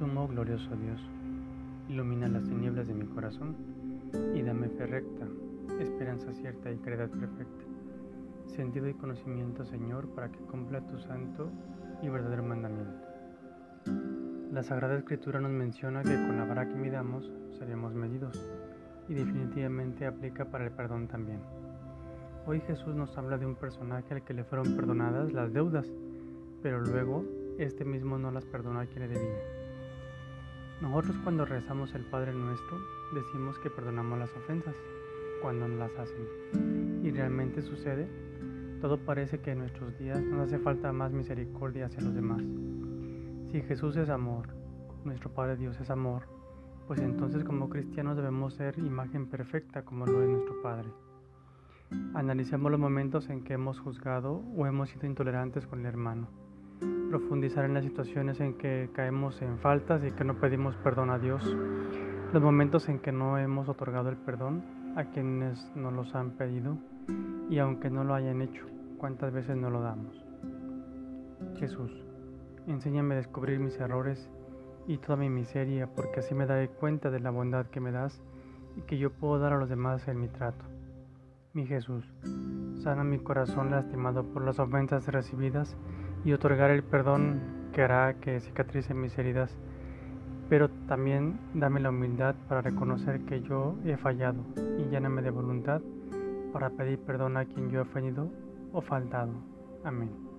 Sumo glorioso Dios, ilumina las tinieblas de mi corazón y dame fe recta, esperanza cierta y caridad perfecta, sentido y conocimiento, Señor, para que cumpla tu santo y verdadero mandamiento. La Sagrada Escritura nos menciona que con la vara que midamos seremos medidos y definitivamente aplica para el perdón también. Hoy Jesús nos habla de un personaje al que le fueron perdonadas las deudas, pero luego este mismo no las perdonó a quien le debía. Nosotros cuando rezamos el Padre Nuestro decimos que perdonamos las ofensas cuando nos las hacen. Y realmente sucede. Todo parece que en nuestros días nos hace falta más misericordia hacia los demás. Si Jesús es amor, nuestro Padre Dios es amor, pues entonces como cristianos debemos ser imagen perfecta como lo es nuestro Padre. Analicemos los momentos en que hemos juzgado o hemos sido intolerantes con el hermano profundizar en las situaciones en que caemos en faltas y que no pedimos perdón a Dios, los momentos en que no hemos otorgado el perdón a quienes nos los han pedido y aunque no lo hayan hecho, cuántas veces no lo damos. Jesús, enséñame a descubrir mis errores y toda mi miseria, porque así me daré cuenta de la bondad que me das y que yo puedo dar a los demás en mi trato. Mi Jesús, sana mi corazón lastimado por las ofensas recibidas y otorgar el perdón que hará que cicatricen mis heridas, pero también dame la humildad para reconocer que yo he fallado y lléname de voluntad para pedir perdón a quien yo he ofendido o faltado. Amén.